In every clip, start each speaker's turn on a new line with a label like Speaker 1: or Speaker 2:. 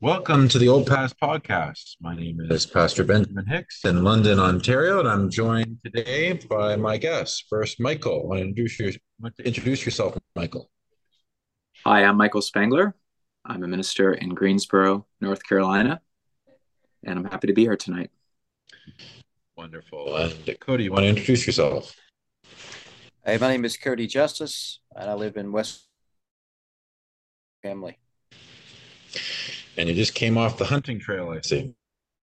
Speaker 1: Welcome to the Old Paths Podcast. My name is Pastor Benjamin Hicks in London, Ontario, and I'm joined today by my guest. First, Michael. Want to introduce, your, want to introduce yourself, Michael?
Speaker 2: Hi, I'm Michael Spangler. I'm a minister in Greensboro, North Carolina, and I'm happy to be here tonight.
Speaker 1: Wonderful. And Cody, you want to introduce yourself?
Speaker 3: Hey, my name is Cody Justice, and I live in West Family.
Speaker 1: And you just came off the hunting trail, I see.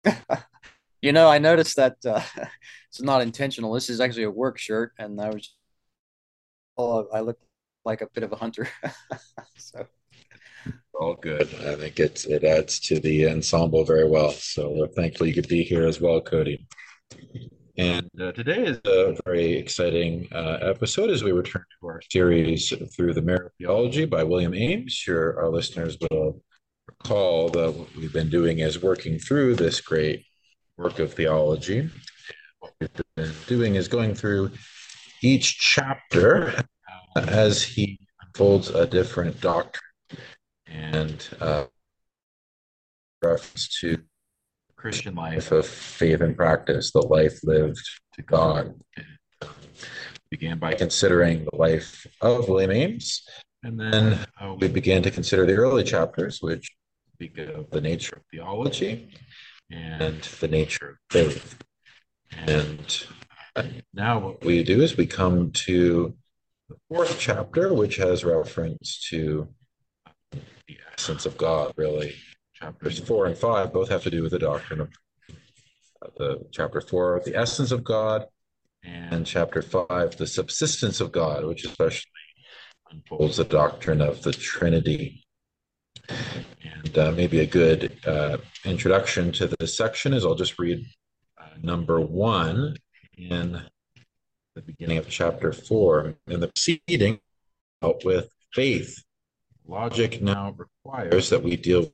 Speaker 3: you know, I noticed that uh, it's not intentional. This is actually a work shirt, and I was, oh, I look like a bit of a hunter. so
Speaker 1: all good. I think it's it adds to the ensemble very well. So we're thankful you could be here as well, Cody. And uh, today is a very exciting uh, episode as we return to our series through the Marrow of Theology by William Ames. Sure, our listeners will recall that what we've been doing is working through this great work of theology. What we've been doing is going through each chapter as he unfolds a different doctrine and uh, reference to Christian life of faith and practice, the life lived to God. began by considering the life of William Ames, and then uh, we began to consider the early chapters, which speak of the nature of theology and the nature of faith. And now what we do is we come to the fourth chapter, which has reference to the essence of God, really. Chapters four and five both have to do with the doctrine of the chapter four, the essence of God, and chapter five, the subsistence of God, which especially unfolds the doctrine of the Trinity. And uh, maybe a good uh, introduction to this section is I'll just read uh, number one in the beginning of chapter four. In the proceeding, out with faith. Logic now requires that we deal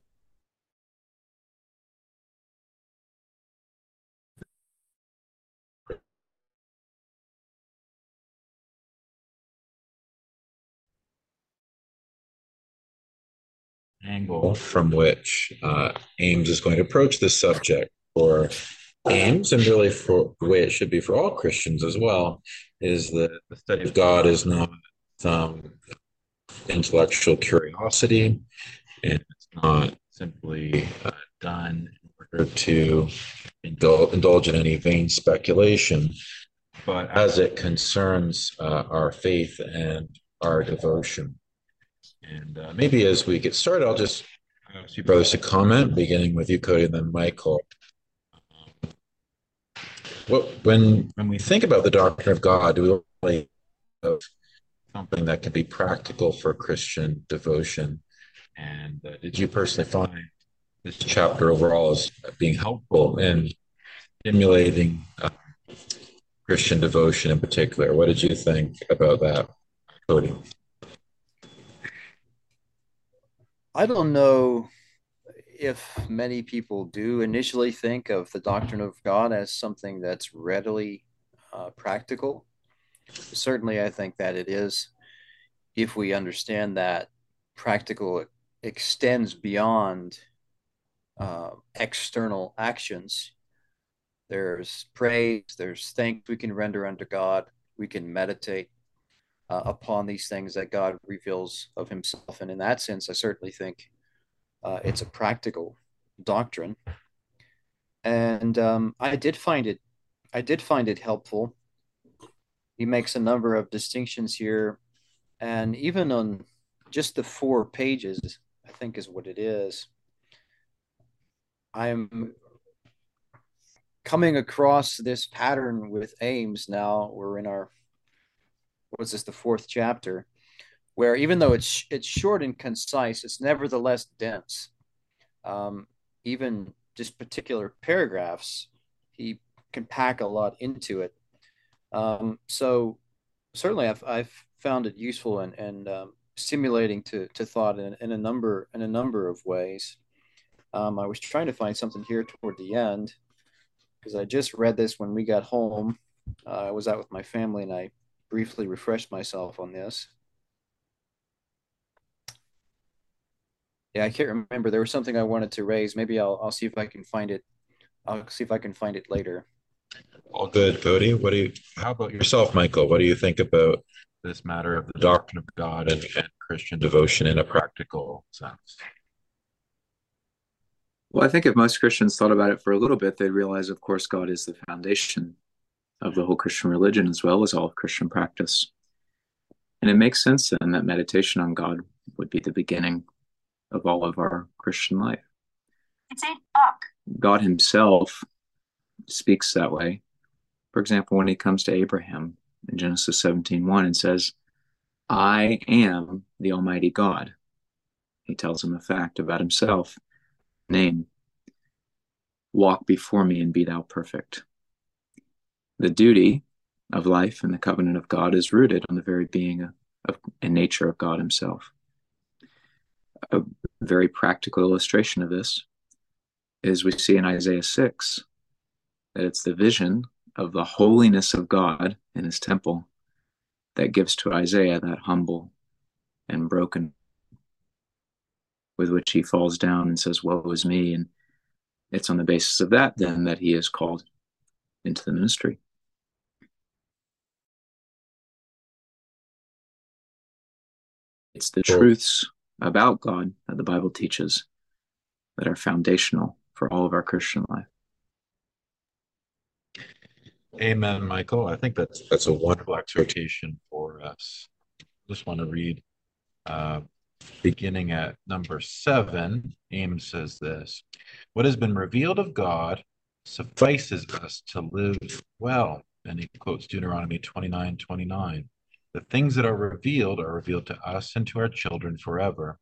Speaker 1: angle from which uh, Ames is going to approach this subject for Ames, and really for the way it should be for all Christians as well, is that the study of God is not some intellectual curiosity, and it's not simply uh, done in order to indul- indulge in any vain speculation, but as it concerns uh, our faith and our devotion. And uh, maybe as we get started, I'll just ask you brothers to comment, beginning with you, Cody, and then Michael. What when when we think about the doctrine of God, do we really something that can be practical for Christian devotion? And uh, did you personally find this chapter overall as being helpful in stimulating uh, Christian devotion in particular? What did you think about that, Cody?
Speaker 3: I don't know if many people do initially think of the doctrine of God as something that's readily uh, practical. Certainly, I think that it is if we understand that practical extends beyond uh, external actions. There's praise, there's thanks we can render unto God, we can meditate, uh, upon these things that God reveals of Himself. And in that sense, I certainly think uh, it's a practical doctrine. And um, I did find it, I did find it helpful. He makes a number of distinctions here, and even on just the four pages, I think is what it is. I'm coming across this pattern with Ames now. We're in our was this the fourth chapter, where even though it's it's short and concise, it's nevertheless dense. Um, even just particular paragraphs, he can pack a lot into it. Um, so certainly, I've I've found it useful and and um, stimulating to to thought in, in a number in a number of ways. Um, I was trying to find something here toward the end because I just read this when we got home. Uh, I was out with my family and I briefly refresh myself on this. yeah, I can't remember. There was something I wanted to raise. Maybe I'll I'll see if I can find it. I'll see if I can find it later.
Speaker 1: All good, Cody. What do you? How about yourself, Michael? What do you think about this matter of the doctrine of God and, and Christian devotion in a practical sense?
Speaker 2: Well, I think if most Christians thought about it for a little bit, they'd realize, of course, God is the foundation of the whole Christian religion as well as all of Christian practice. And it makes sense then that meditation on God would be the beginning of all of our Christian life. It's a book. God Himself speaks that way. For example, when He comes to Abraham in Genesis 17 1 and says, I am the Almighty God. He tells him a fact about himself. Name, walk before me and be thou perfect. The duty of life and the covenant of God is rooted on the very being of, and nature of God Himself. A very practical illustration of this is we see in Isaiah 6 that it's the vision of the holiness of God in His temple that gives to Isaiah that humble and broken with which he falls down and says, Woe is me. And it's on the basis of that then that he is called into the ministry. It's the truths about God that the Bible teaches that are foundational for all of our Christian life.
Speaker 1: Amen, Michael. I think that's that's a wonderful exhortation for us. I just want to read, uh, beginning at number seven. Ames says this: "What has been revealed of God suffices us to live well." And he quotes Deuteronomy 29, 29. The things that are revealed are revealed to us and to our children forever,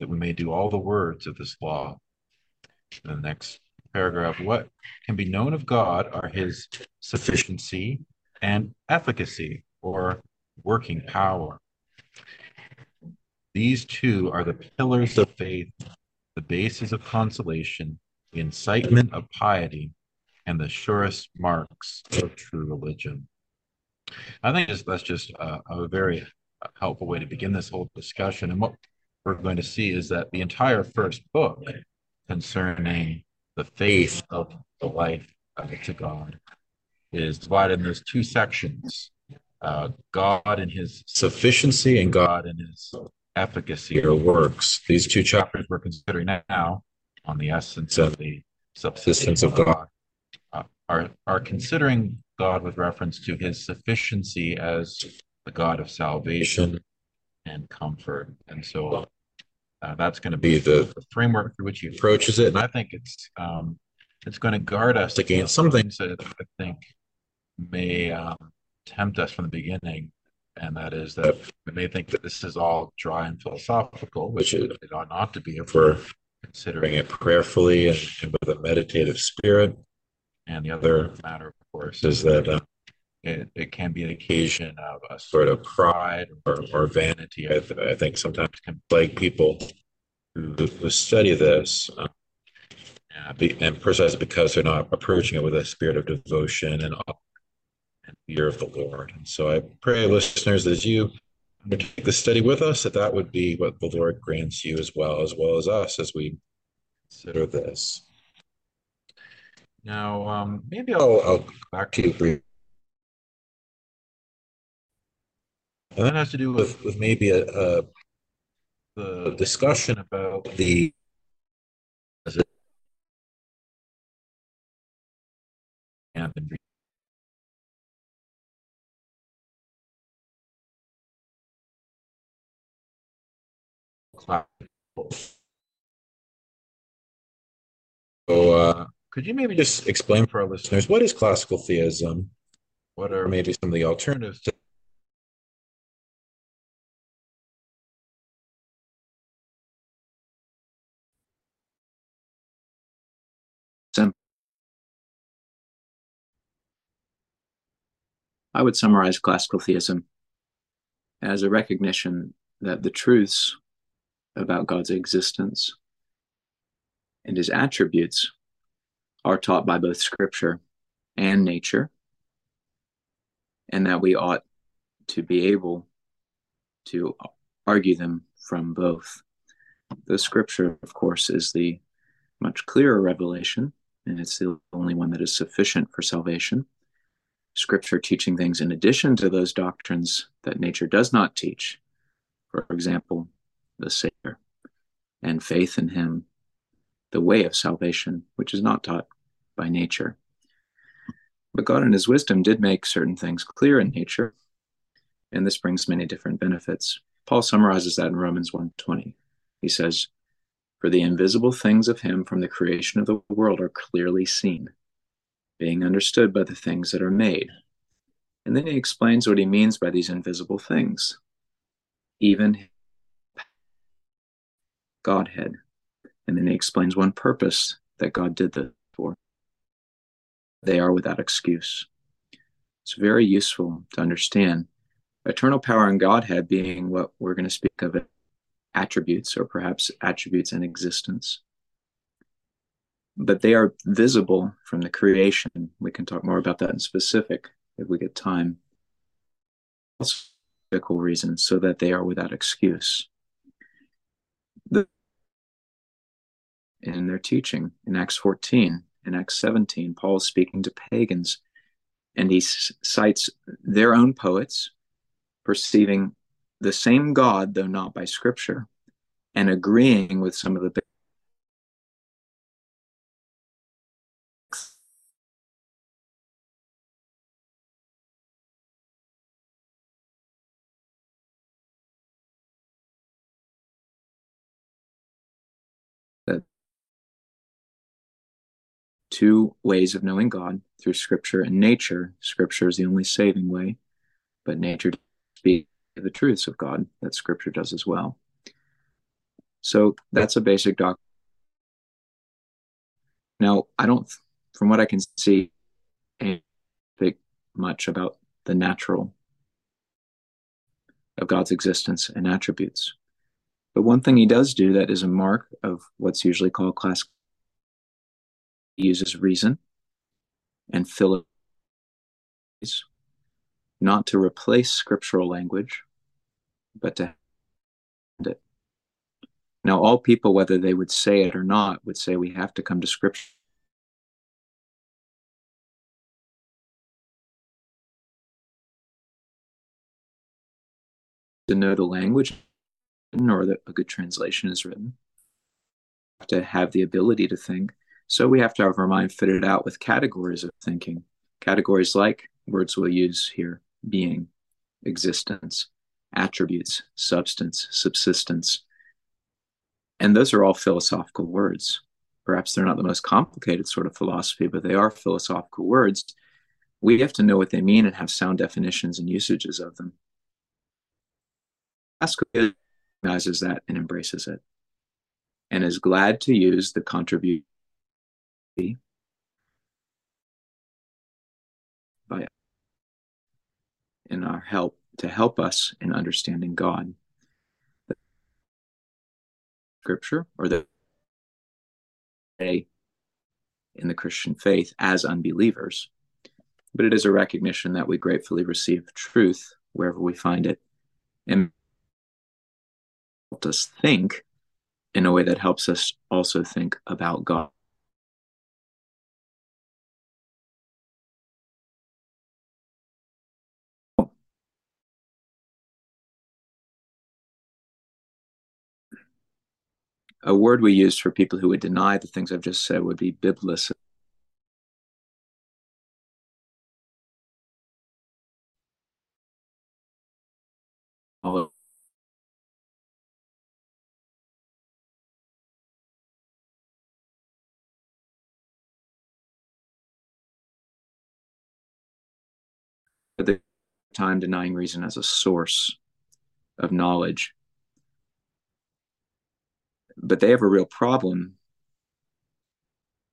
Speaker 1: that we may do all the words of this law. In the next paragraph, what can be known of God are his sufficiency and efficacy or working power. These two are the pillars of faith, the basis of consolation, the incitement of piety, and the surest marks of true religion. I think that's just a, a very helpful way to begin this whole discussion. And what we're going to see is that the entire first book concerning the faith of the life to God is divided in those two sections uh, God and his sufficiency and God and his efficacy or works. These two chapters we're considering now on the essence of the subsistence of God uh, are, are considering God with reference to his sufficiency as the God of salvation and comfort. And so uh, that's going to be the, the, framework through which he approaches it. And I think it's um, it's going to guard us against some things that I think may um, tempt us from the beginning. And that is that we may think that this is all dry and philosophical, which it, it ought not to be if we're considering it prayerfully and, and with a meditative spirit. And the other matter, of course, is that uh, it, it can be an occasion of a sort of pride or, or vanity. I, th- I think sometimes can plague people who, who study this. Uh, and precisely because they're not approaching it with a spirit of devotion and, and fear of the Lord. And so I pray, listeners, as you undertake the study with us, that that would be what the Lord grants you as well, as well as us as we consider this. Now, um, maybe I'll, I'll go back to you briefly. And that has to do with, with maybe a, a the discussion about the could you maybe just explain for our listeners what is classical theism? What are maybe some of the alternatives to
Speaker 2: I would summarize classical theism as a recognition that the truths about God's existence and his attributes are taught by both scripture and nature, and that we ought to be able to argue them from both. The scripture, of course, is the much clearer revelation, and it's the only one that is sufficient for salvation. Scripture teaching things in addition to those doctrines that nature does not teach. For example, the Savior and faith in Him, the way of salvation, which is not taught by nature. But God, in His wisdom, did make certain things clear in nature, and this brings many different benefits. Paul summarizes that in Romans 1:20. He says, "For the invisible things of him from the creation of the world are clearly seen, being understood by the things that are made." And then he explains what he means by these invisible things. Even Godhead. And then he explains one purpose that God did this. They are without excuse. It's very useful to understand eternal power and Godhead being what we're going to speak of as attributes or perhaps attributes in existence. But they are visible from the creation. We can talk more about that in specific if we get time. Also, reasons so that they are without excuse. The, in their teaching in Acts 14, in Acts 17, Paul is speaking to pagans and he cites their own poets perceiving the same God, though not by scripture, and agreeing with some of the two ways of knowing God through scripture and nature. Scripture is the only saving way, but nature speak the truths of God that Scripture does as well. So that's a basic doctrine. Now, I don't, from what I can see, think much about the natural of God's existence and attributes. But one thing he does do that is a mark of what's usually called class he uses reason and philosophy not to replace scriptural language, but to it. Now, all people, whether they would say it or not, would say we have to come to scripture. To know the language or that a good translation is written, to have the ability to think. So we have to have our mind fitted out with categories of thinking, categories like words we'll use here being, existence, attributes, substance, subsistence. And those are all philosophical words. Perhaps they're not the most complicated sort of philosophy, but they are philosophical words. We have to know what they mean and have sound definitions and usages of them. Pascal recognizes that and embraces it and is glad to use the contribution by in our help to help us in understanding God. Scripture or the in the Christian faith as unbelievers, but it is a recognition that we gratefully receive truth wherever we find it and help us think in a way that helps us also think about God. A word we use for people who would deny the things I've just said would be biblicist. At the time, denying reason as a source of knowledge but they have a real problem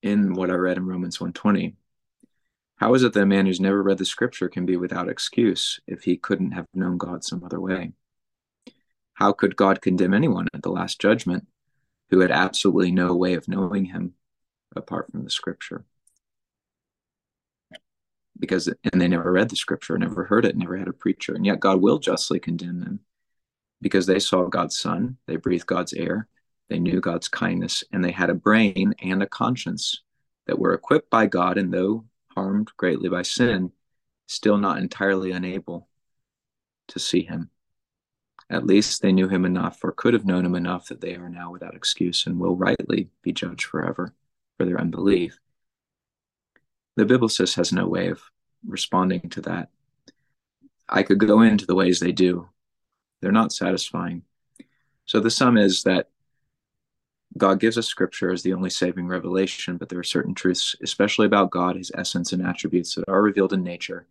Speaker 2: in what I read in Romans 120. How is it that a man who's never read the scripture can be without excuse if he couldn't have known God some other way? How could God condemn anyone at the last judgment who had absolutely no way of knowing him apart from the scripture? Because and they never read the scripture, never heard it, never had a preacher, and yet God will justly condemn them because they saw God's son, they breathed God's air, They knew God's kindness, and they had a brain and a conscience that were equipped by God, and though harmed greatly by sin, still not entirely unable to see him. At least they knew him enough, or could have known him enough, that they are now without excuse and will rightly be judged forever for their unbelief. The biblicist has no way of responding to that. I could go into the ways they do, they're not satisfying. So the sum is that God gives us scripture as the only saving revelation, but there are certain truths, especially about God, his essence and attributes that are revealed in nature.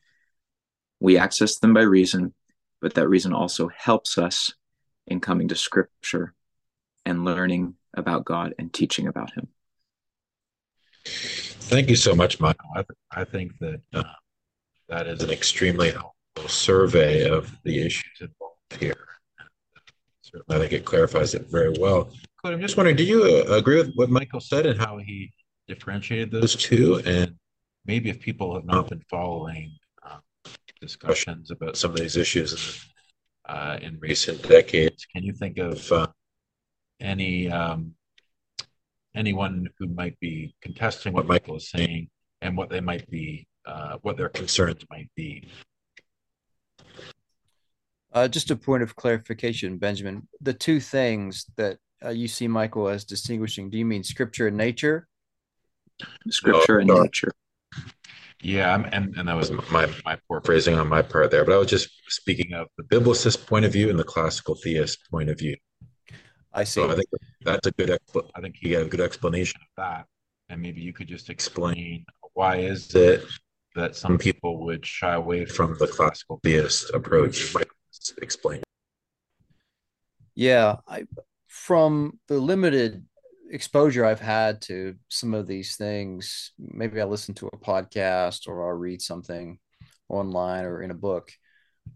Speaker 2: We access them by reason, but that reason also helps us in coming to scripture and learning about God and teaching about him.
Speaker 1: Thank you so much, Michael. I, th- I think that uh, that is an extremely helpful survey of the issues involved here. Certainly, I think it clarifies it very well. I'm just wondering, do you uh, agree with what Michael said and how he differentiated those two? And maybe if people have not been following um, discussions about some of these issues uh, in recent decades, can you think of uh, any um, anyone who might be contesting what Michael is saying and what they might be, uh, what their concerns might be?
Speaker 3: Uh, just a point of clarification, Benjamin. The two things that uh, you see Michael as distinguishing, do you mean scripture and nature?
Speaker 2: Scripture and nature.
Speaker 1: Yeah, and, and that was my, my poor phrasing on my part there, but I was just speaking of the biblicist point of view and the classical theist point of view.
Speaker 3: I see.
Speaker 1: So I think that's a good. I think he had a good explanation of that, and maybe you could just explain why is it that some people would shy away from the classical theist approach. Might explain.
Speaker 3: Yeah, I from the limited exposure I've had to some of these things, maybe I listen to a podcast or I'll read something online or in a book.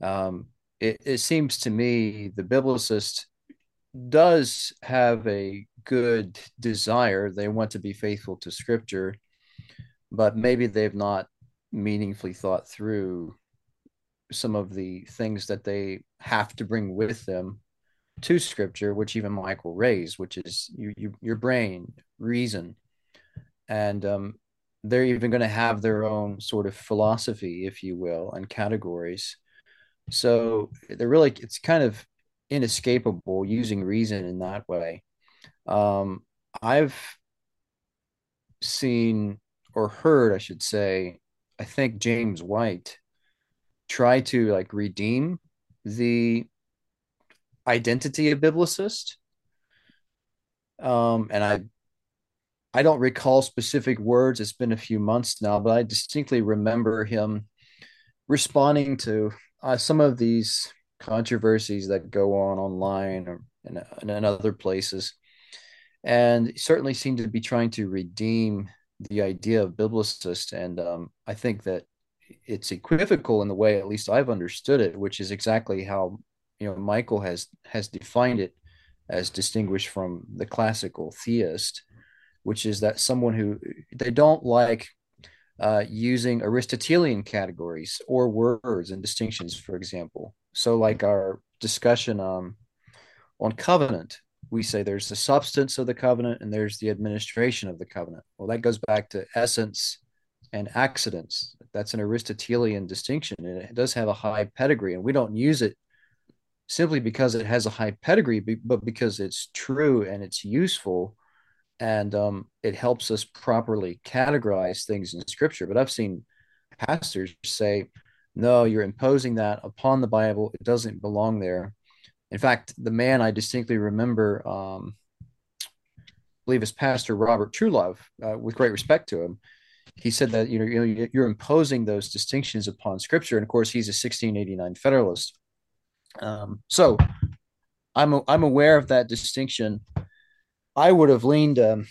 Speaker 3: Um, it, it seems to me the biblicist does have a good desire. They want to be faithful to scripture, but maybe they've not meaningfully thought through some of the things that they have to bring with them to scripture, which even Michael raised, which is you, you, your brain, reason. And um, they're even going to have their own sort of philosophy, if you will, and categories. So they're really, it's kind of inescapable using reason in that way. Um, I've seen or heard, I should say, I think James White try to like redeem the identity of biblicist. Um, and I I don't recall specific words. It's been a few months now, but I distinctly remember him responding to uh, some of these controversies that go on online or in, in other places, and certainly seemed to be trying to redeem the idea of biblicist. And um, I think that it's equivocal in the way, at least I've understood it, which is exactly how you know Michael has has defined it as distinguished from the classical theist, which is that someone who they don't like uh, using Aristotelian categories or words and distinctions, for example. So, like our discussion um, on covenant, we say there's the substance of the covenant and there's the administration of the covenant. Well, that goes back to essence and accidents. That's an Aristotelian distinction, and it does have a high pedigree, and we don't use it simply because it has a high pedigree, but because it's true and it's useful and um, it helps us properly categorize things in scripture. But I've seen pastors say, no, you're imposing that upon the Bible. It doesn't belong there. In fact, the man I distinctly remember, um, believe is Pastor Robert Truelove, uh, with great respect to him. He said that you know you're imposing those distinctions upon Scripture, and of course he's a 1689 Federalist. Um, so I'm I'm aware of that distinction. I would have leaned um,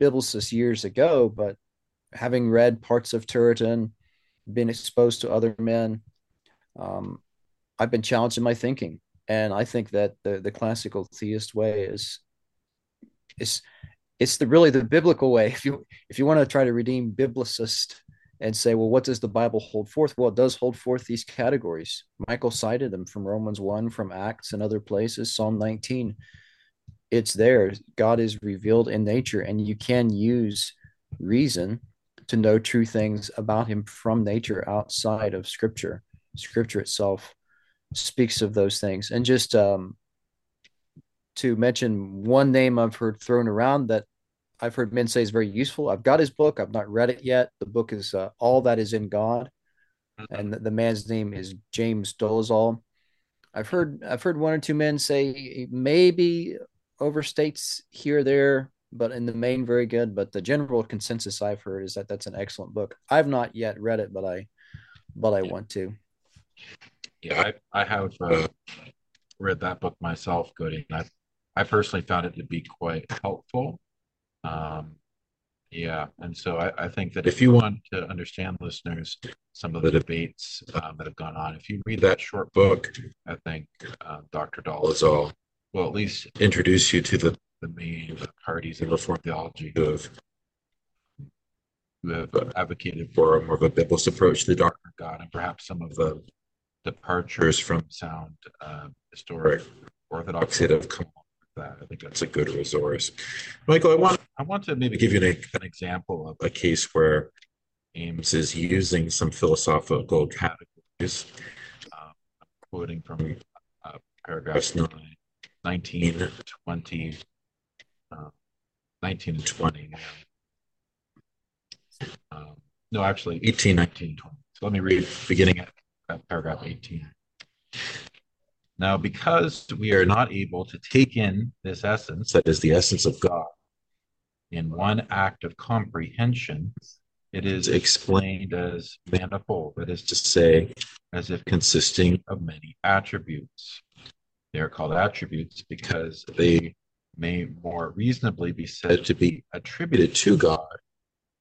Speaker 3: Biblicist years ago, but having read parts of Turretin, been exposed to other men, um, I've been challenged in my thinking, and I think that the the classical theist way is is it's the really the biblical way. If you if you want to try to redeem biblicist and say, well, what does the Bible hold forth? Well, it does hold forth these categories. Michael cited them from Romans 1, from Acts and other places, Psalm 19. it's there. God is revealed in nature, and you can use reason to know true things about him from nature outside of scripture. Scripture itself speaks of those things. And just um, to mention one name I've heard thrown around that I've heard men say is very useful. I've got his book. I've not read it yet. The book is uh, All That Is in God, and the, the man's name is James Dolezal. I've heard I've heard one or two men say maybe overstates here or there, but in the main, very good. But the general consensus I've heard is that that's an excellent book. I've not yet read it, but I but I want to.
Speaker 1: Yeah, I I have uh, read that book myself, Cody. I I personally found it to be quite helpful. Um, yeah, and so I, I think that if you want to understand, listeners, some of the debates um, that have gone on, if you read that short book, I think uh, Dr. Dolezal will at least introduce you to the, the main parties in Reformed theology who have who have advocated for a more of a biblical approach to the doctrine of God, and perhaps some of the departures from sound uh, historic orthodoxy that have come that. I think that's a good resource. Michael, I want I want to maybe give you an, an example of a case where Ames is using some philosophical categories. Um, quoting from uh, paragraphs 9, 19, 20, uh, 19 and 20. Um, no, actually 18, 19, 20. So let me read beginning at, at paragraph 18. Now, because we are not able to take in this essence, that is the essence of God, in one act of comprehension, it is explained as manifold, that is to say, as if consisting of many attributes. They are called attributes because they may more reasonably be said to be attributed to God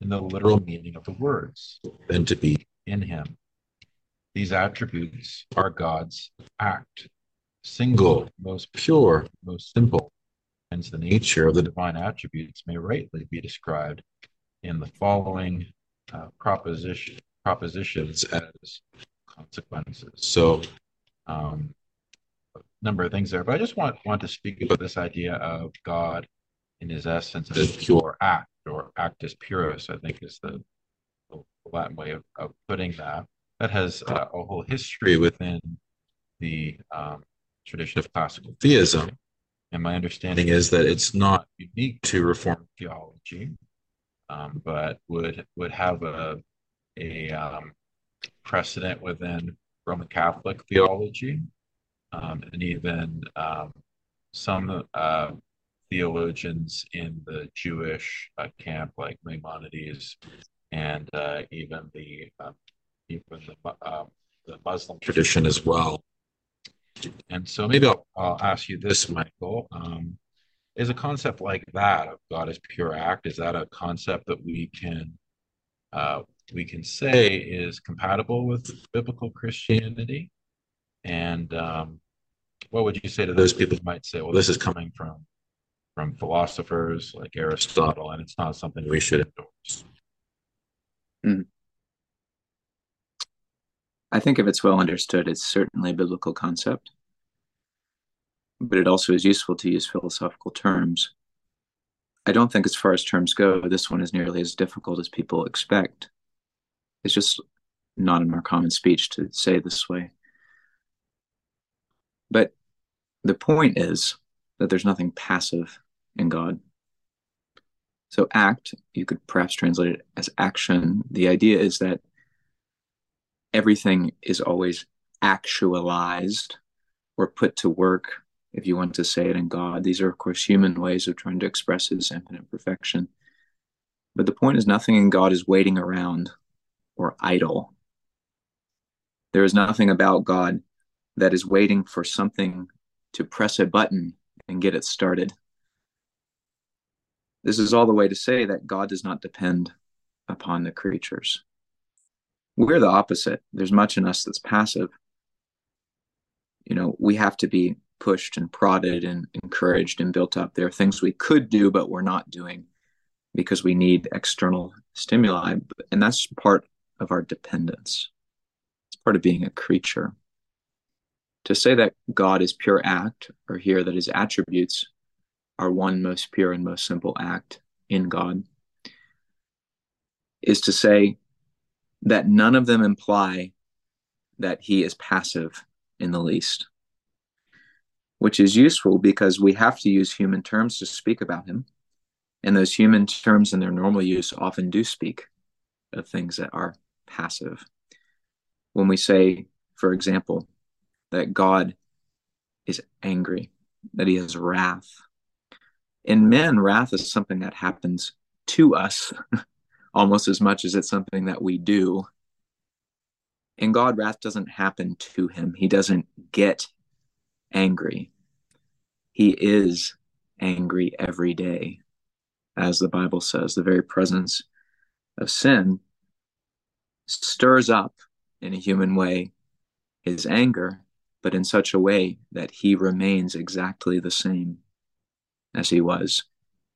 Speaker 1: in the literal meaning of the words than to be in Him. These attributes are God's act, single, most pure, most simple. Hence, the nature of the divine attributes may rightly be described in the following uh, proposition, propositions as consequences. So, um, a number of things there, but I just want want to speak about this idea of God in His essence as pure act or actus purus. I think is the, Latin way of, of putting that. That has uh, a whole history within the um, tradition of classical theism. And my understanding is that it's not unique to Reformed theology, um, but would would have a a um, precedent within Roman Catholic theology, um, and even um, some uh, theologians in the Jewish uh, camp, like Maimonides, and uh, even the um, even the, uh, the Muslim tradition as well. And so maybe I'll, I'll ask you this, Michael. Um, is a concept like that of God as pure act, is that a concept that we can uh, we can say is compatible with biblical Christianity? And um, what would you say to those people who might say, well, this is coming from from philosophers like Aristotle, and it's not something we should endorse?
Speaker 2: Mm. I think if it's well understood, it's certainly a biblical concept, but it also is useful to use philosophical terms. I don't think, as far as terms go, this one is nearly as difficult as people expect. It's just not in our common speech to say this way. But the point is that there's nothing passive in God. So, act, you could perhaps translate it as action. The idea is that everything is always actualized or put to work, if you want to say it in God. These are, of course, human ways of trying to express His infinite perfection. But the point is, nothing in God is waiting around or idle. There is nothing about God that is waiting for something to press a button and get it started. This is all the way to say that God does not depend upon the creatures. We're the opposite. There's much in us that's passive. You know, we have to be pushed and prodded and encouraged and built up. There are things we could do, but we're not doing because we need external stimuli. And that's part of our dependence. It's part of being a creature. To say that God is pure act, or here that his attributes are one most pure and most simple act in God, is to say that none of them imply that he is passive in the least, which is useful because we have to use human terms to speak about him. And those human terms in their normal use often do speak of things that are passive. When we say, for example, that God is angry, that he has wrath. In men, wrath is something that happens to us almost as much as it's something that we do. In God, wrath doesn't happen to him, he doesn't get angry. He is angry every day, as the Bible says. The very presence of sin stirs up in a human way his anger, but in such a way that he remains exactly the same as he was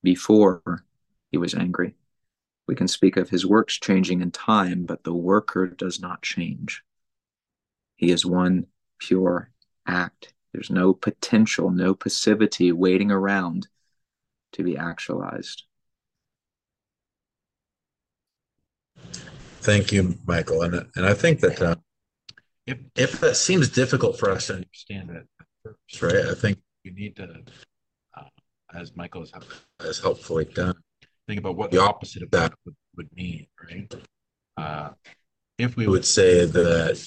Speaker 2: before he was angry. We can speak of his works changing in time, but the worker does not change. He is one pure act. There's no potential, no passivity waiting around to be actualized.
Speaker 1: Thank you, Michael. And, and I think that uh, if, if that seems difficult for us to understand it first, right, I think we need to, uh, as Michael has, has helpfully done, think about what the opposite of that would, would mean, right? Uh, if we would say that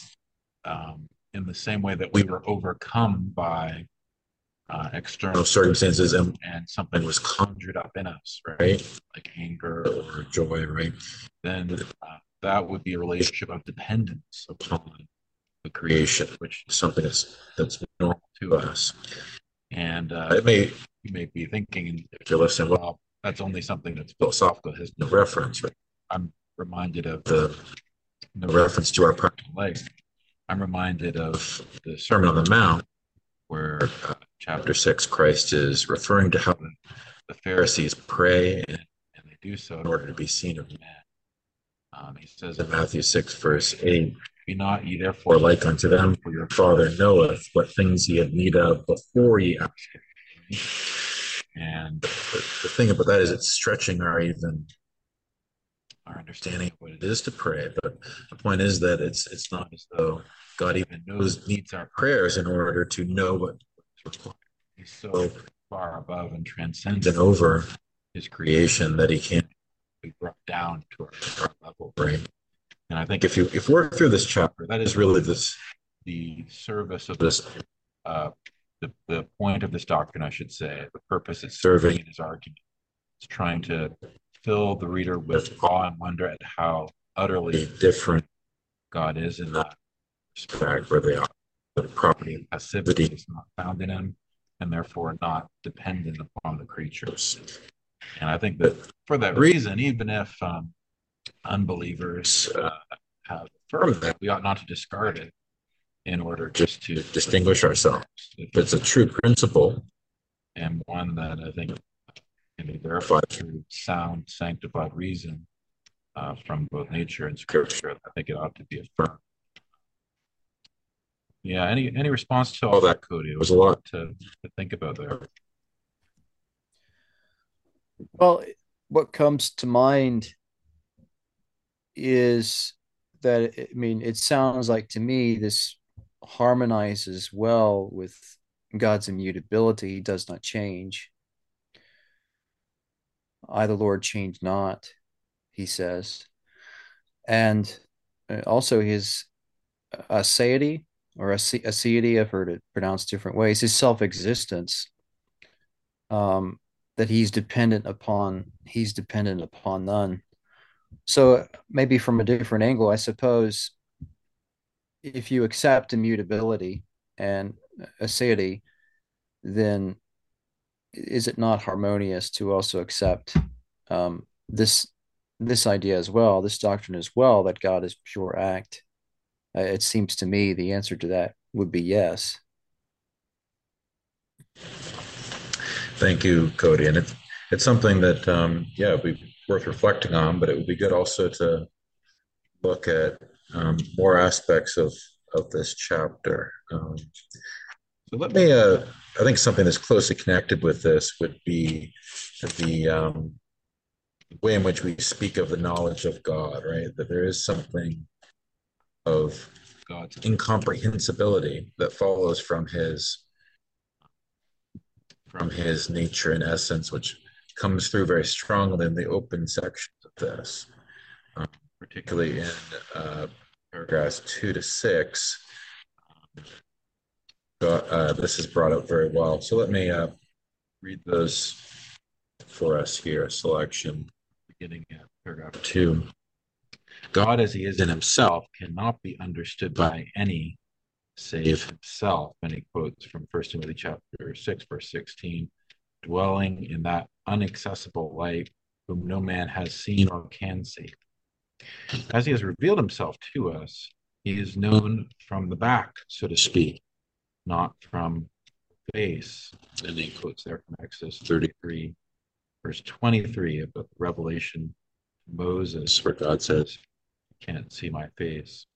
Speaker 1: um, in the same way that we were overcome by uh, external circumstances and, and something was conjured up in us, right? Like anger or joy, right? Then uh, that would be a relationship of dependence upon the creation, which is something that's that's normal to us. And uh, it may you may be thinking if you're listening, well, that's only something that's philosophical, has no reference. Right? I'm reminded of the the reference to our practical life. I'm reminded of the Sermon on the Mount, where uh, chapter six, Christ is referring to how the, the Pharisees pray and, and, they do so in order to be seen of men. Um, he says in Matthew 6, verse 8, Be not ye therefore like unto them, for your Father knoweth what things ye have need of before ye ask him. And the, the thing about that is it's stretching our even our understanding of what it is to pray. But the point is that it's it's not as though God even knows needs our prayers in order to know what is required. He's so far above and transcendent over his creation that he can't be brought down to our, our level, right? And I think if you if we're through this chapter, that is really this the service of this uh, the, the point of this doctrine, I should say, the purpose it's serving in his argument. It's trying to fill the reader with awe and wonder at how utterly different God is in that respect, where they are the property of passivity is not found in him, and therefore not dependent upon the creatures. And I think that for that reason, even if um, unbelievers uh, have affirmed that, we ought not to discard it in order just to distinguish ourselves. If it's a true principle and one that I think can be verified through sound, sanctified reason uh, from both nature and scripture, I think it ought to be affirmed. Yeah, any any response to all that, Cody? It was a lot to, to think about there.
Speaker 3: Well, what comes to mind is that I mean, it sounds like to me this harmonizes well with God's immutability. He does not change. I, the Lord, change not, he says. And uh, also his aseity or aseity, I've heard it pronounced different ways, his self existence, um, that he's dependent upon, he's dependent upon none. So maybe from a different angle, I suppose if you accept immutability and aseity, then is it not harmonious to also accept um, this this idea as well, this doctrine as well, that God is pure act? Uh, it seems to me the answer to that would be yes.
Speaker 1: Thank you, Cody, and it's it's something that um, yeah, would be worth reflecting on, but it would be good also to look at um, more aspects of of this chapter. Um, So let me, uh, I think something that's closely connected with this would be the um, way in which we speak of the knowledge of God, right? That there is something of God's incomprehensibility that follows from his from his nature and essence, which comes through very strongly in the open sections of this, um, particularly in uh, paragraphs two to six. Uh, this is brought up very well. So let me uh, read those for us here. Selection beginning at paragraph two. God, as he is in himself, cannot be understood by any save himself. And he quotes from First Timothy chapter 6, verse 16, dwelling in that inaccessible light whom no man has seen or can see. As he has revealed himself to us, he is known from the back, so to speak, not from face. And he quotes there from Exodus 33, verse 23 of the revelation Moses, where God says, can't see my face.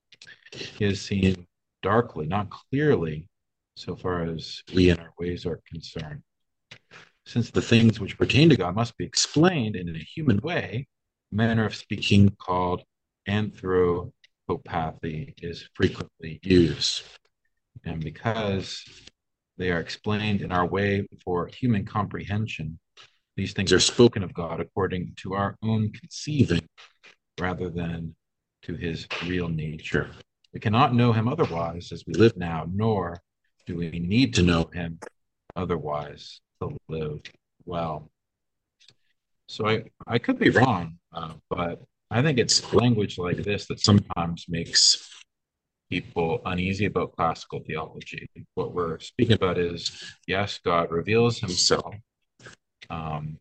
Speaker 1: He is seen darkly, not clearly, so far as we and our ways are concerned. Since the things which pertain to God must be explained in a human way, manner of speaking called anthropopathy is frequently used. And because they are explained in our way for human comprehension, these things are spoken of God according to our own conceiving rather than to his real nature. We cannot know him otherwise as we live now, nor do we need to know him otherwise to live well. So I, I could be wrong, uh, but I think it's language like this that sometimes makes people uneasy about classical theology. What we're speaking about is yes, God reveals himself, um,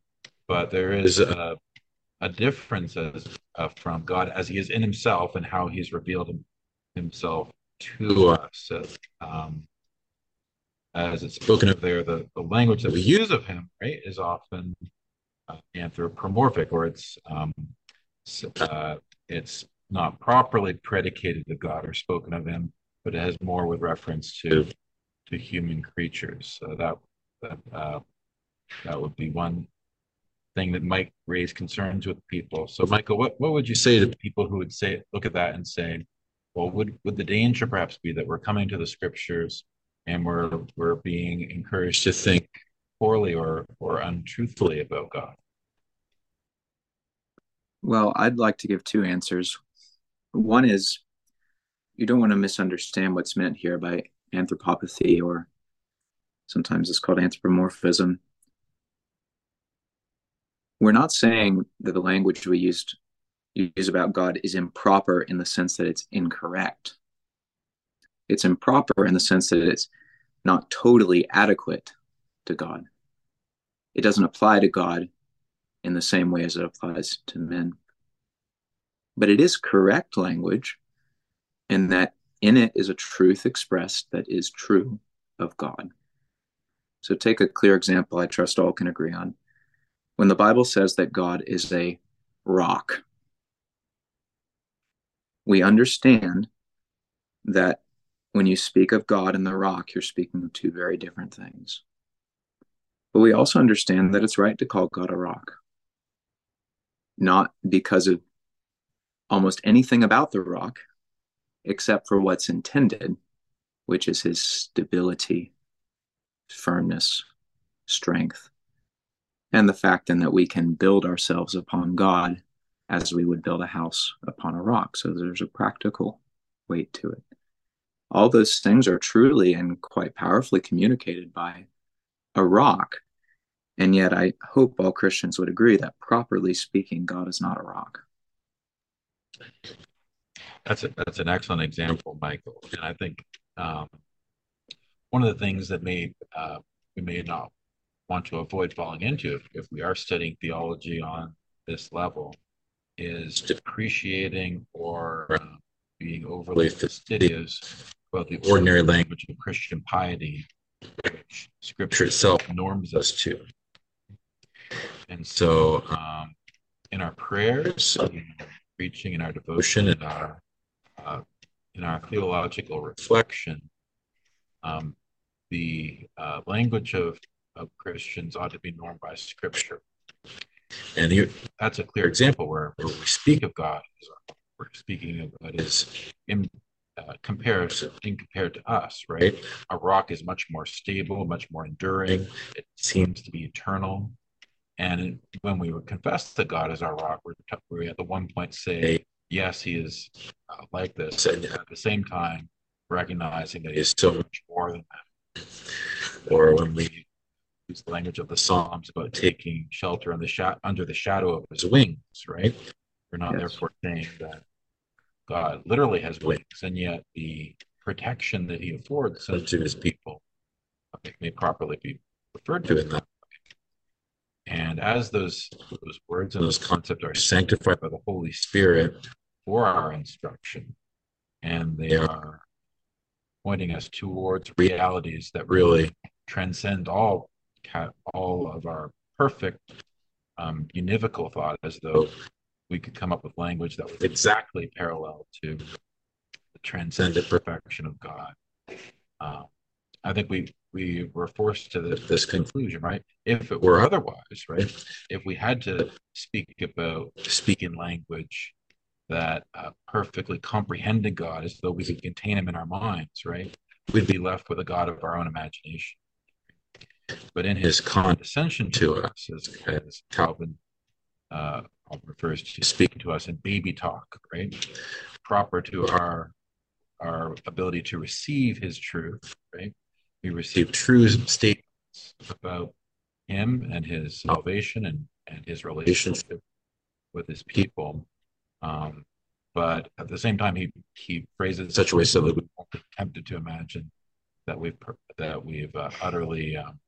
Speaker 1: but there is a, a difference as, uh, from God as he is in himself and how he's revealed himself to us. Um, as it's spoken of there, the, the language that we use of him, right, is often anthropomorphic, or it's um, uh, it's not properly predicated to God or spoken of him, but it has more with reference to to human creatures. So that that uh, that would be one thing that might raise concerns with people. So, Michael, what, what would you say to people who would say look at that and say, well, would would the danger perhaps be that we're coming to the scriptures and we're we're being encouraged to think poorly or or untruthfully about God?
Speaker 2: Well, I'd like to give two answers. One is you don't want to misunderstand what's meant here by anthropopathy, or sometimes it's called anthropomorphism. We're not saying that the language we used use about God is improper in the sense that it's incorrect. It's improper in the sense that it's not totally adequate to God. It doesn't apply to God in the same way as it applies to men. But it is correct language in that in it is a truth expressed that is true of God. So take a clear example I trust all can agree on. When the Bible says that God is a rock, we understand that when you speak of God and the rock, you're speaking of two very different things. But we also understand that it's right to call God a rock, not because of almost anything about the rock, except for what's intended, which is his stability, firmness, strength, and the fact then that we can build ourselves upon God as we would build a house upon a rock. So there's a practical weight to it. All those things are truly and quite powerfully communicated by a rock. And yet, I hope all Christians would agree that properly speaking, God is not a rock.
Speaker 1: That's a, that's an excellent example, Michael. And I think um, one of the things that may uh, we may not want to avoid falling into if, if we are studying theology on this level is depreciating or uh, being overly fastidious about the ordinary language of Christian piety, which Scripture itself norms us to. And so, um, in our prayers, in our preaching, in our devotion, in our uh, in our theological reflection, um, the uh, language of, of Christians ought to be normed by Scripture. And here, that's a clear example where, where we speak of God, we're speaking of what is in uh, comparison in compared to us, right? A rock is much more stable, much more enduring. It seems to be eternal. And when we would confess that God is our rock, we're, we at the one point say, yes, he is uh, like this. And at the same time, recognizing that he is so much more than that. Or when we use the language of the Psalms about taking shelter the sh- under the shadow of his wings, right? We're not yes. therefore saying that God literally has wings, and yet the protection that he affords to his people. may properly be referred to in that way. And as those, those words and those concepts are sanctified by the Holy Spirit for our instruction, and they are pointing us towards realities that really transcend all all of our perfect um, univocal thought, as though we could come up with language that was exactly parallel to the transcendent perfection of God. Uh, I think we we were forced to this, this, conclusion, right? If it were otherwise, right? If we had to speak about speak in language that uh, perfectly comprehended God as though we could contain him in our minds, right? We'd be left with a God of our own imagination. But in his condescension to us, as, as Calvin uh, refers to speaking to us in baby talk, right? Proper to our our ability to receive his truth, right? We receive true statements about him and his salvation and, and his relationship with his people. Um, but at the same time, he he phrases it in such a way so that we won't be tempted to imagine that we've that we've uh, utterly um,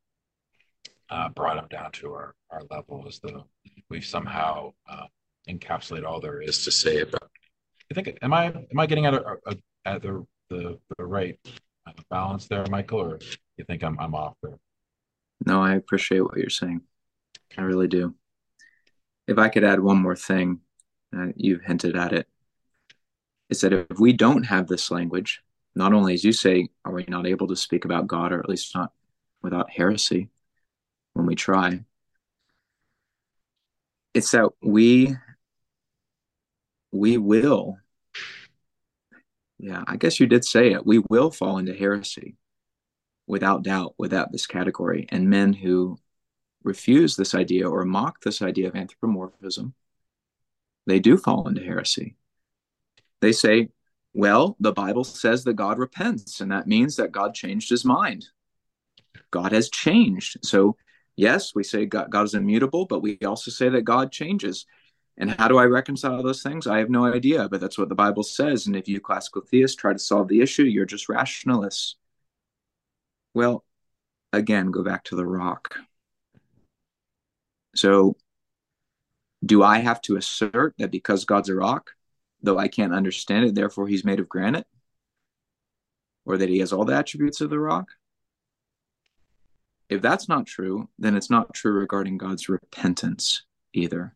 Speaker 1: uh, brought them down to our, our level as though we've somehow uh, encapsulated all there is to say about. I think am I am I getting at a, a, at the the, the right uh, balance there, Michael, or you think I'm I'm off there?
Speaker 2: No, I appreciate what you're saying. I really do. If I could add one more thing, uh, you've hinted at it, is that if we don't have this language, not only as you say, are we not able to speak about God, or at least not without heresy, when we try. It's that we we will yeah, I guess you did say it. We will fall into heresy without doubt without this category. And men who refuse this idea or mock this idea of anthropomorphism, they do fall into heresy. They say, well, the Bible says that God repents, and that means that God changed his mind. God has changed. So yes, we say God, God is immutable, but we also say that God changes. And how do I reconcile those things? I have no idea, but that's what the Bible says. And if you classical theists try to solve the issue, you're just rationalists. Well, again, go back to the rock. So, do I have to assert that because God's a rock, though I can't understand it, therefore he's made of granite? Or that he has all the attributes of the rock? If that's not true, then it's not true regarding God's repentance either.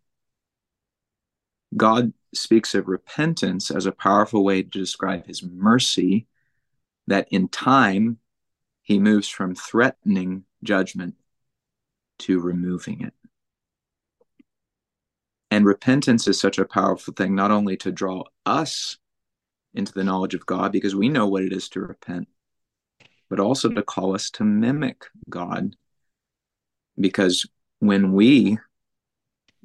Speaker 2: God speaks of repentance as a powerful way to describe his mercy, that in time he moves from threatening judgment to removing it. And repentance is such a powerful thing, not only to draw us into the knowledge of God, because we know what it is to repent, but also to call us to mimic God. Because when we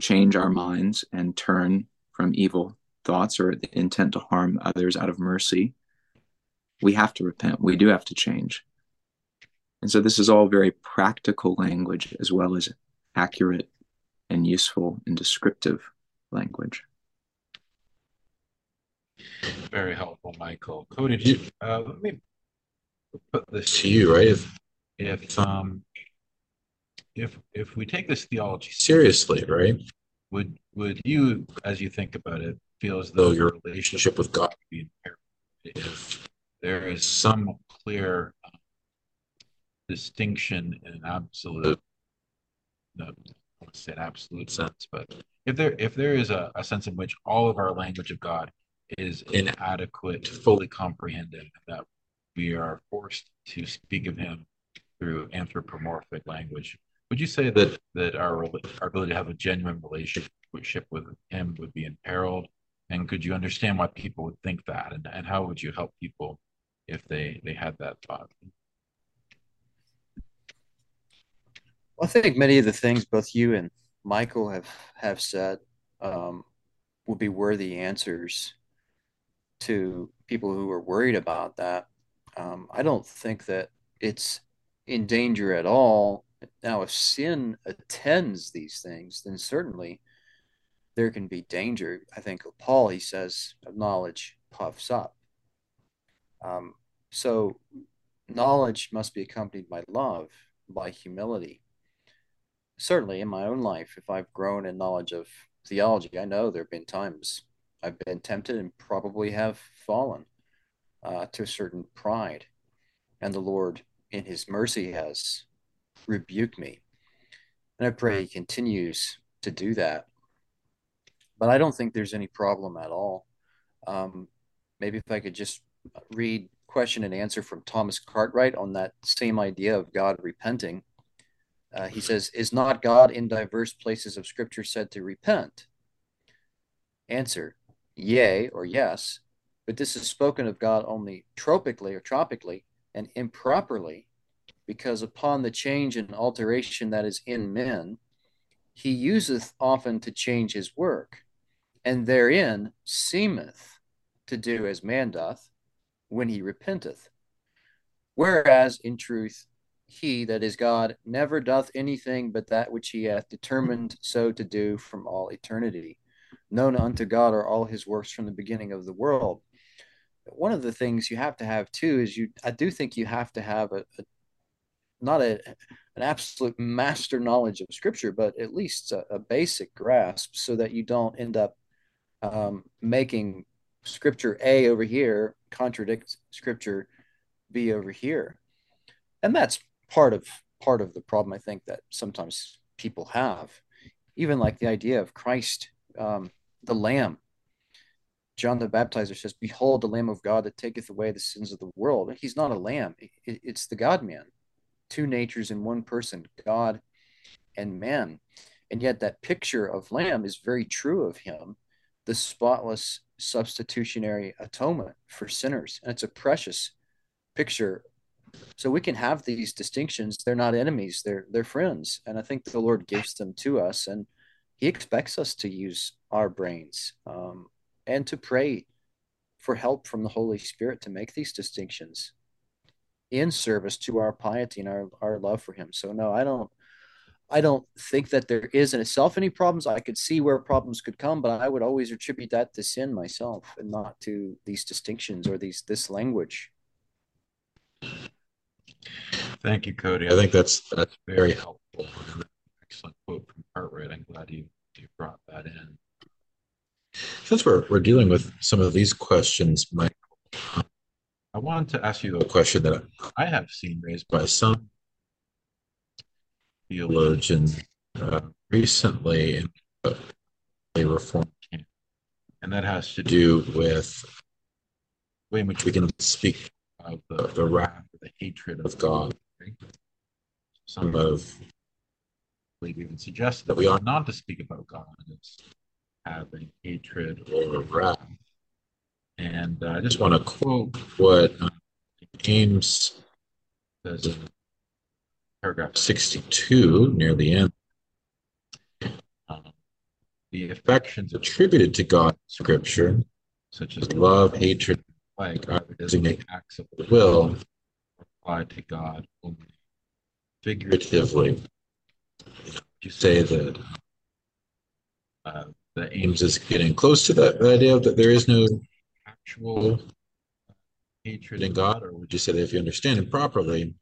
Speaker 2: change our minds and turn from evil thoughts or the intent to harm others out of mercy, we have to repent. We do have to change. And so this is all very practical language as well as accurate and useful and descriptive language.
Speaker 1: Very helpful, Michael. Cody, uh, let me put this to you, right? If if um if if we take this theology seriously, right? Would would you, as you think about it, feel as though your relationship with God would be impaired if there is some clear uh, distinction in an absolute, no, I say an absolute sense, but if there if there is a, a sense in which all of our language of God is inadequate, fully comprehended, that we are forced to speak of him through anthropomorphic language. Would you say that that our our ability to have a genuine relationship with him would be imperiled? And could you understand why people would think that? And, and how would you help people if they they had that thought?
Speaker 3: Well, I think many of the things both you and Michael have have said um, would be worthy answers to people who are worried about that. Um, I don't think that it's in danger at all. Now, if sin attends these things, then certainly there can be danger. I think Paul, he says, knowledge puffs up. Um, so knowledge must be accompanied by love, by humility. Certainly in my own life, if I've grown in knowledge of theology, I know there have been times I've been tempted and probably have fallen uh, to a certain pride. And the Lord, in His mercy, has rebuked me. And I pray He continues to do that. But I don't think there's any problem at all. Um, maybe if I could just read question and answer from Thomas Cartwright on that same idea of God repenting. Uh, he says, Is not God in diverse places of Scripture said to repent? Answer, yea or yes, but this is spoken of God only tropically or tropically and improperly, because upon the change and alteration that is in men, he useth often to change his work, and therein seemeth to do as man doth when he repenteth. Whereas in truth, he that is God never doth anything but that which he hath determined so to do from all eternity known unto God are all his works from the beginning of the world. One of the things you have to have too is you I do think you have to have a, a not a an absolute master knowledge of scripture, but at least a, a basic grasp so that you don't end up um, making scripture A over here contradict scripture B over here. And that's part of part of the problem I think that sometimes people have. Even like the idea of Christ um, the Lamb. John the Baptizer says, Behold, the Lamb of God that taketh away the sins of the world. He's not a lamb, it's the God man. Two natures in one person, God and man. And yet, that picture of Lamb is very true of him, the spotless substitutionary atonement for sinners. And it's a precious picture. So we can have these distinctions. They're not enemies, they're, they're friends. And I think the Lord gives them to us. And he expects us to use our brains um, and to pray for help from the Holy Spirit to make these distinctions in service to our piety and our, our love for him. So no, I don't I don't think that there is in itself any problems. I could see where problems could come, but I would always attribute that to sin myself and not to these distinctions or these this language.
Speaker 1: Thank you, Cody. I think that's that's very helpful excellent quote from Cartwright. I'm glad you, you brought that in. Since we're, we're dealing with some of these questions, Mike, I wanted to ask you a question that I have seen raised by some theologians uh, recently in a reform camp, and that has to do with the way in which we can speak of the, the wrath the hatred of God. Some of believe even suggested that we ought not to speak about God as having hatred or wrath. And uh, I just want to quote what uh, Ames says in paragraph 62 near the end. Um, the affections attributed to God in Scripture, such as love, hatred, like, either designate acts of the will apply to God only figuratively you say that uh, the Ames is getting close to that idea that there is no actual hatred in God, or would you say that if you understand it properly,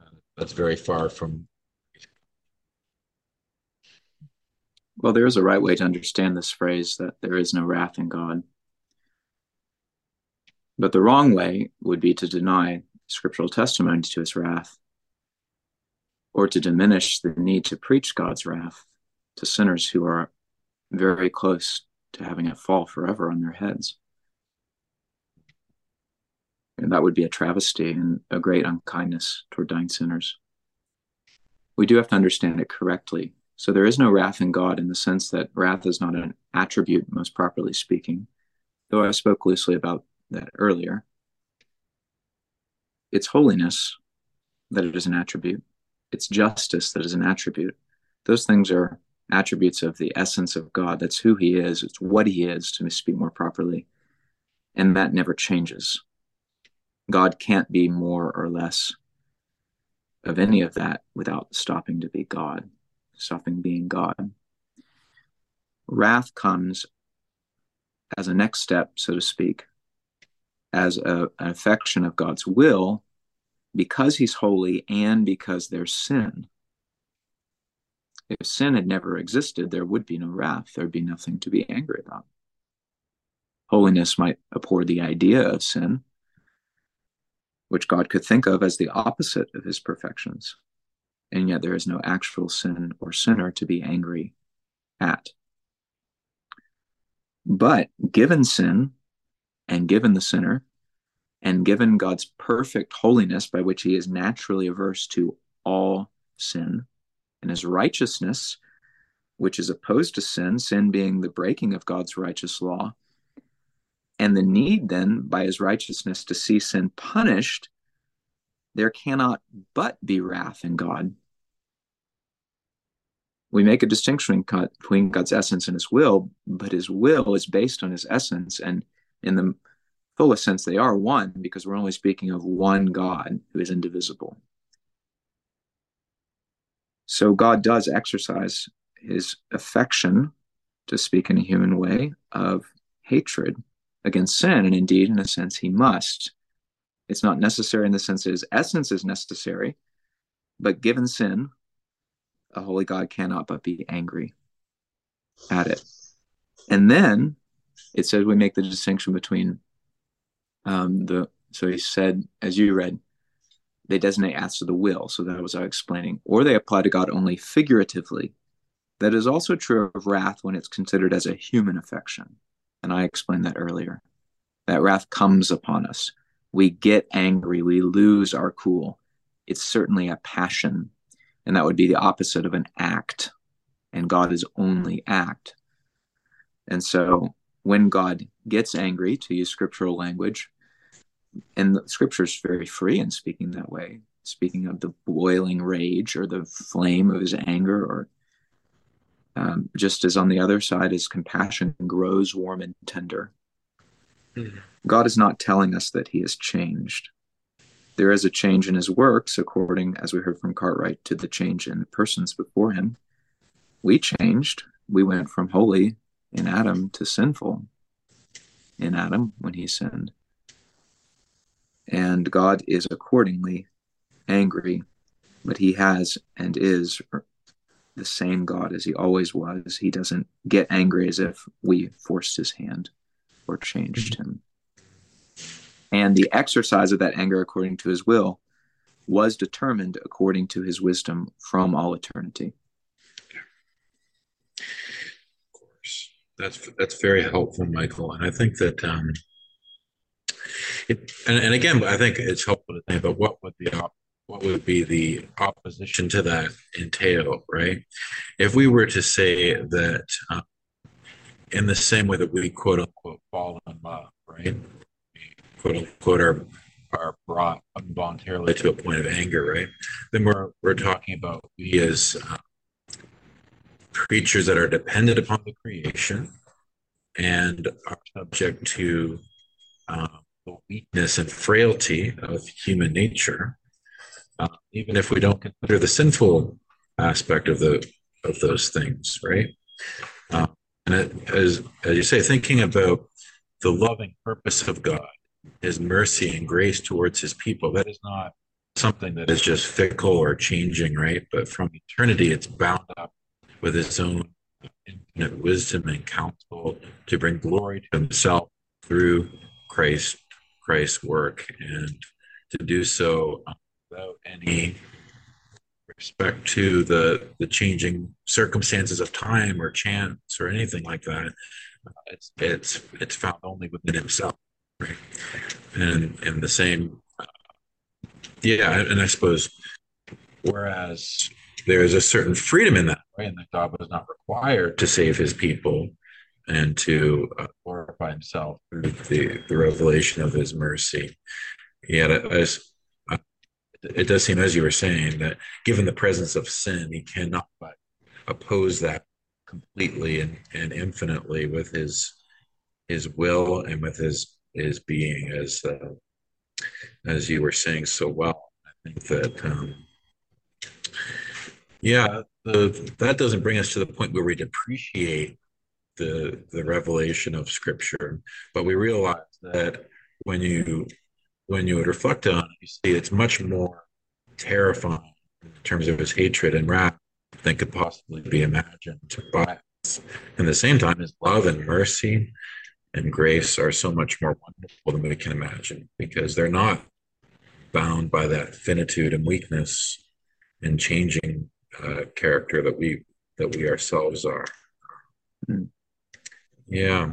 Speaker 1: uh, that's very far from?
Speaker 2: Well, there is a right way to understand this phrase that there is no wrath in God. But the wrong way would be to deny scriptural testimony to his wrath or to diminish the need to preach God's wrath to sinners who are very close to having it fall forever on their heads. And that would be a travesty and a great unkindness toward dying sinners. we do have to understand it correctly. So there is no wrath in God in the sense that wrath is not an attribute, most properly speaking, though I spoke loosely about that earlier. It's holiness that it is an attribute, it's justice that is an attribute. Those things are attributes of the essence of God. That's who He is, it's what He is, to speak more properly. And that never changes. God can't be more or less of any of that without stopping to be God, stopping being God. Wrath comes as a next step, so to speak, as a, an affection of God's will because he's holy and because there's sin. If sin had never existed, there would be no wrath. There'd be nothing to be angry about. Holiness might abhor the idea of sin, which God could think of as the opposite of his perfections. And yet there is no actual sin or sinner to be angry at. But given sin and given the sinner, and given God's perfect holiness by which he is naturally averse to all sin, and his righteousness, which is opposed to sin, sin being the breaking of God's righteous law, and the need then by his righteousness to see sin punished, there cannot but be wrath in God. We make a distinction between God's essence and his will, but his will is based on his essence. And in the fullest sense, they are one because we're only speaking of one God who is indivisible. So God does exercise his affection, to speak in a human way, of hatred against sin. And indeed, in a sense, he must. It's not necessary in the sense that his essence is necessary, but given sin, a holy God cannot but be angry at it. And then it says we make the distinction between um, the so he said, as you read, they designate acts of the will. So that was our explaining, or they apply to God only figuratively. That is also true of wrath when it's considered as a human affection. And I explained that earlier. That wrath comes upon us. We get angry, we lose our cool. It's certainly a passion. And that would be the opposite of an act. And God is only act. And so when God gets angry, to use scriptural language, and the scripture is very free in speaking that way, speaking of the boiling rage or the flame of his anger, or um, just as on the other side, his compassion grows warm and tender. Mm-hmm. God is not telling us that he has changed. There is a change in his works, according, as we heard from Cartwright, to the change in the persons before him. We changed. We went from holy in Adam to sinful in Adam when he sinned and God is accordingly angry, but he has and is the same God as he always was. He doesn't get angry as if we forced his hand or changed him. And the exercise of that anger according to his will was determined according to his wisdom from all eternity.
Speaker 1: Of course. That's that's very helpful, Michael. And I think that um, it, and, and again, I think it's helpful to think about what would the op- what would be the opposition to that entail, right? If we were to say that um, in the same way that we quote unquote fall in love, right? Quote unquote are are brought involuntarily to a point of anger, right? Then we're we're talking about we as uh, creatures that are dependent upon the creation and are subject to um, the weakness and frailty of human nature, uh, even if we don't consider the sinful aspect of the of those things, right? Uh, and it, as as you say, thinking about the loving purpose of God, His mercy and grace towards His people, that is not something that is just fickle or changing, right? But from eternity, it's bound up with His own infinite wisdom and counsel to bring glory to Himself through Christ Christ's work and to do so without any respect to the the changing circumstances of time or chance or anything like that. Uh, it's it's it's found only within himself, right? And and the same, uh, yeah. And I suppose whereas there's a certain freedom in that way, and that God was not required to save his people and to uh, glorify himself through the, the revelation of his mercy. Yet, as it does seem, as you were saying, that given the presence of sin, he cannot but oppose that completely and, and infinitely with his his will and with his his being, as uh, as you were saying so well. I think that um, yeah, the, that doesn't bring us to the point where we depreciate the the revelation of Scripture, but we realize that when you when you reflect on it, you see it's much more terrifying in terms of his hatred and wrath than could possibly be imagined us. And the same time, his love and mercy and grace are so much more wonderful than we can imagine because they're not bound by that finitude and weakness and changing uh, character that we that we ourselves are. Mm. Yeah.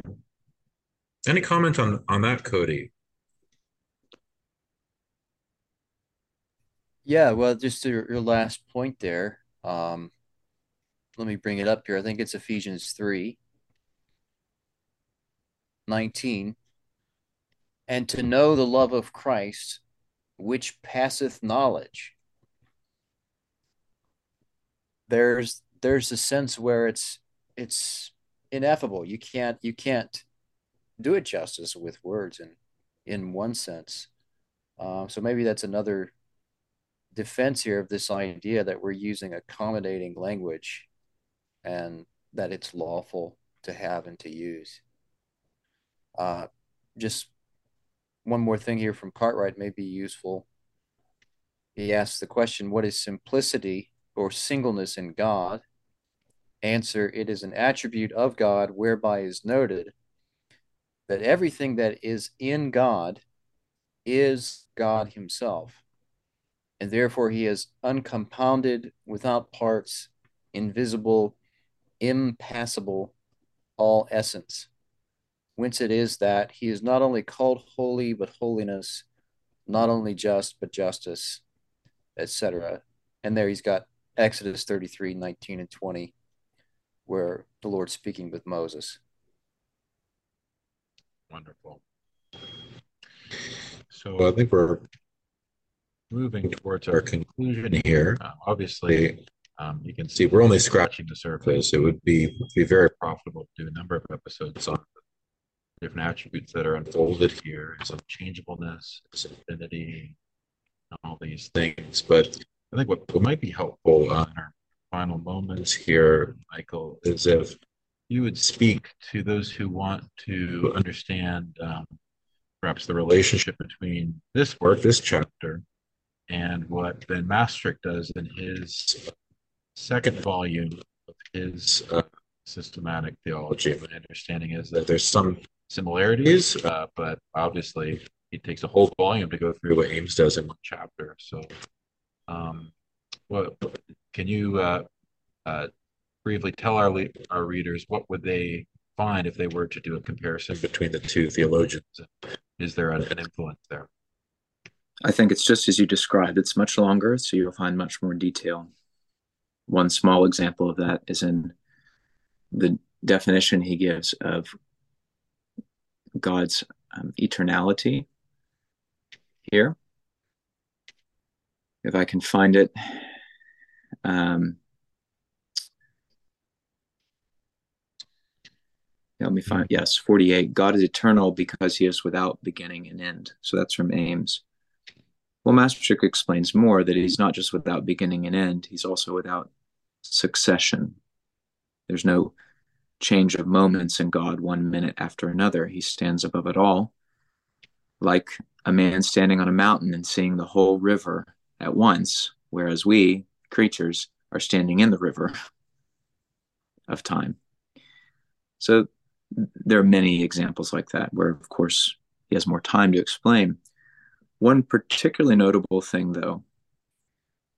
Speaker 1: Any comment on on that, Cody?
Speaker 3: Yeah, well, just your, your last point there. Um, let me bring it up here. I think it's Ephesians 3 19. And to know the love of Christ, which passeth knowledge. There's there's a sense where it's it's ineffable. You can't you can't do it justice with words and in one sense. Um, so maybe that's another defense here of this idea that we're using accommodating language and that it's lawful to have and to use. Uh, just one more thing here from Cartwright may be useful. He asks the question, What is simplicity or singleness in God? Answer, it is an attribute of God whereby is noted that everything that is in God is God Himself, and therefore He is uncompounded, without parts, invisible, impassible, all essence. Whence it is that He is not only called holy, but holiness, not only just, but justice, etc. And there He's got Exodus 33 19 and 20 where the Lord's speaking with Moses.
Speaker 1: Wonderful. So I think we're moving towards our conclusion here. Uh, obviously, um, you can see we're only scratching the surface. It would be be very profitable to do a number of episodes on different attributes that are unfolded here, some changeableness, some infinity, all these things. But I think what, what might be helpful uh, in our final moments here, Michael, is if you would speak to those who want to understand um, perhaps the relationship between this work, this chapter, and what van Mastricht does in his second volume of his uh, systematic theology. My understanding is that there's some similarities, uh, but obviously it takes a whole volume to go through what Ames does in one chapter. So, um, well, can you uh, uh, briefly tell our le- our readers what would they find if they were to do a comparison between the two theologians? Is there an, an influence there?
Speaker 2: I think it's just as you described. It's much longer, so you'll find much more detail. One small example of that is in the definition he gives of God's um, eternality here. If I can find it, um, let me find, yes, 48. God is eternal because he is without beginning and end. So that's from Ames. Well, Mastricht explains more that he's not just without beginning and end, he's also without succession. There's no change of moments in God one minute after another. He stands above it all, like a man standing on a mountain and seeing the whole river at once, whereas we, creatures, are standing in the river of time. So there are many examples like that where, of course, he has more time to explain. One particularly notable thing, though,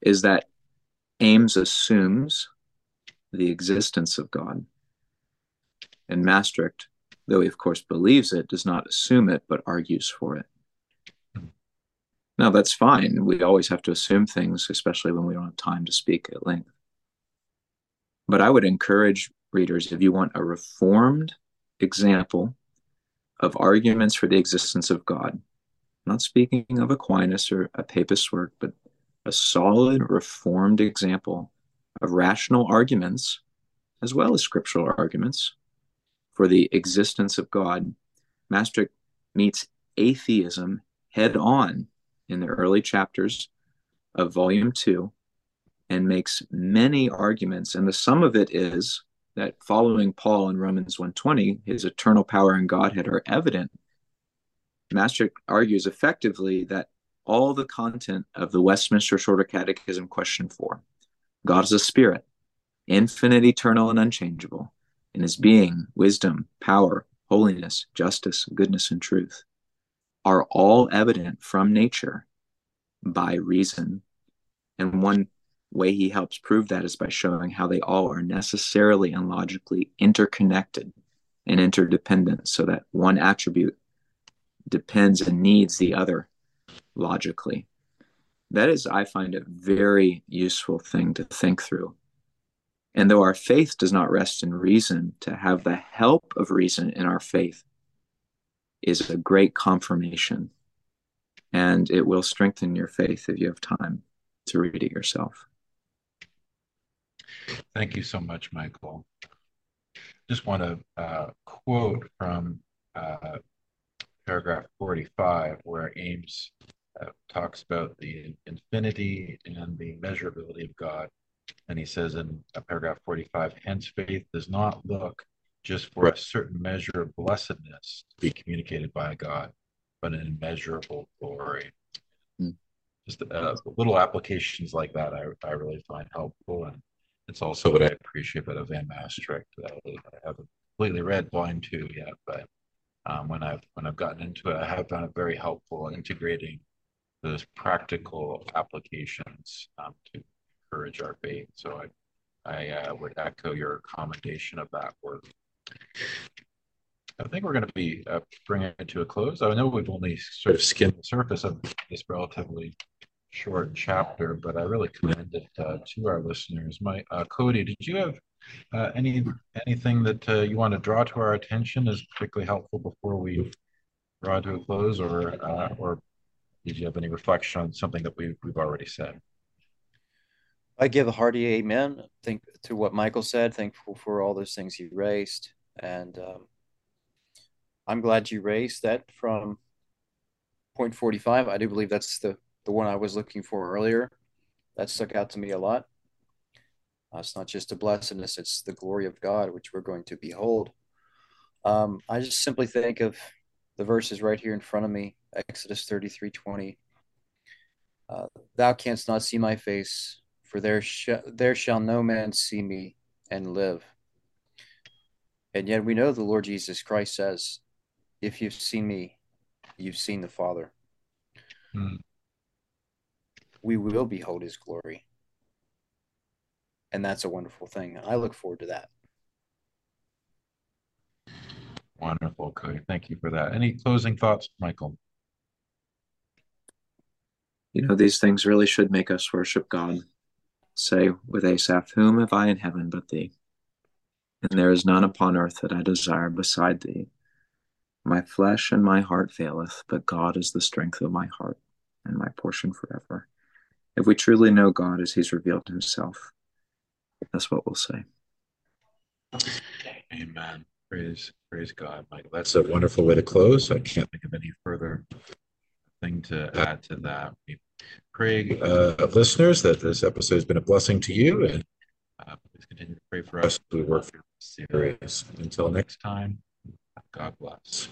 Speaker 2: is that Ames assumes the existence of God. And Mastricht, though he of course believes it, does not assume it, but argues for it. Now, that's fine. We always have to assume things, especially when we don't have time to speak at length. But I would encourage readers if you want a reformed example of arguments for the existence of God, I'm not speaking of Aquinas or a papist work, but a solid reformed example of rational arguments as well as scriptural arguments for the existence of God. Mastricht meets atheism head on in the early chapters of volume two and makes many arguments. And the sum of it is that following paul in romans 120 his eternal power and godhead are evident. Mastricht argues effectively that all the content of the westminster shorter catechism question 4 god is a spirit infinite eternal and unchangeable in his being wisdom power holiness justice goodness and truth are all evident from nature by reason. And one way he helps prove that is by showing how they all are necessarily and logically interconnected and interdependent, so that one attribute depends and needs the other logically. That is, I find, a very useful thing to think through. And though our faith does not rest in reason, to have the help of reason in our faith is a great confirmation and it will strengthen your faith if you have time to read it yourself.
Speaker 1: Thank you so much, Michael. Just want to uh, quote from uh, paragraph 45, where Ames uh, talks about the infinity and the measurability of God. And he says in uh, paragraph 45, hence faith does not look just for a certain measure of blessedness to be communicated by God, but an immeasurable glory. Mm. Just uh, little applications like that, I, I really find helpful. And it's also what I appreciate about Van Mastricht. I haven't completely read Volume Two yet, but um, when I've when I've gotten into it, I have found it very helpful integrating those practical applications um, to encourage our faith. So I I uh, would echo your commendation of that work. I think we're going to be uh, bringing it to a close. I know we've only sort of skimmed the surface of this relatively short chapter, but I really commend it uh, to our listeners. My uh, Cody, did you have uh, any anything that uh, you want to draw to our attention as particularly helpful before we draw to a close, or uh, or did you have any reflection on something that we've we've already said?
Speaker 3: I give a hearty amen. Think to what Michael said. Thankful for all those things he raised, and um, I'm glad you raised that from point 45. I do believe that's the the one I was looking for earlier. That stuck out to me a lot. Uh, it's not just a blessedness; it's the glory of God, which we're going to behold. Um, I just simply think of the verses right here in front of me, Exodus 33, 20. Uh, Thou canst not see my face, for there, sh- there shall no man see me and live. And yet we know the Lord Jesus Christ says, If you've seen me, you've seen the Father. Hmm. We will behold his glory. And that's a wonderful thing. I look forward to that.
Speaker 1: Wonderful, Cody. Thank you for that. Any closing thoughts, Michael?
Speaker 2: You know, these things really should make us worship God say with Asaph, Whom have I in heaven but thee? And there is none upon earth that I desire beside thee. My flesh and my heart faileth, but God is the strength of my heart and my portion forever. If we truly know God as he's revealed himself, that's what we'll say.
Speaker 1: Amen. Praise, praise God, Michael. That's a wonderful way to close. I can't think of any further thing to add to that. We pray, uh, listeners, that this episode has been a blessing to you, and uh, please continue to pray for us as we work through this series. Until next time, God bless.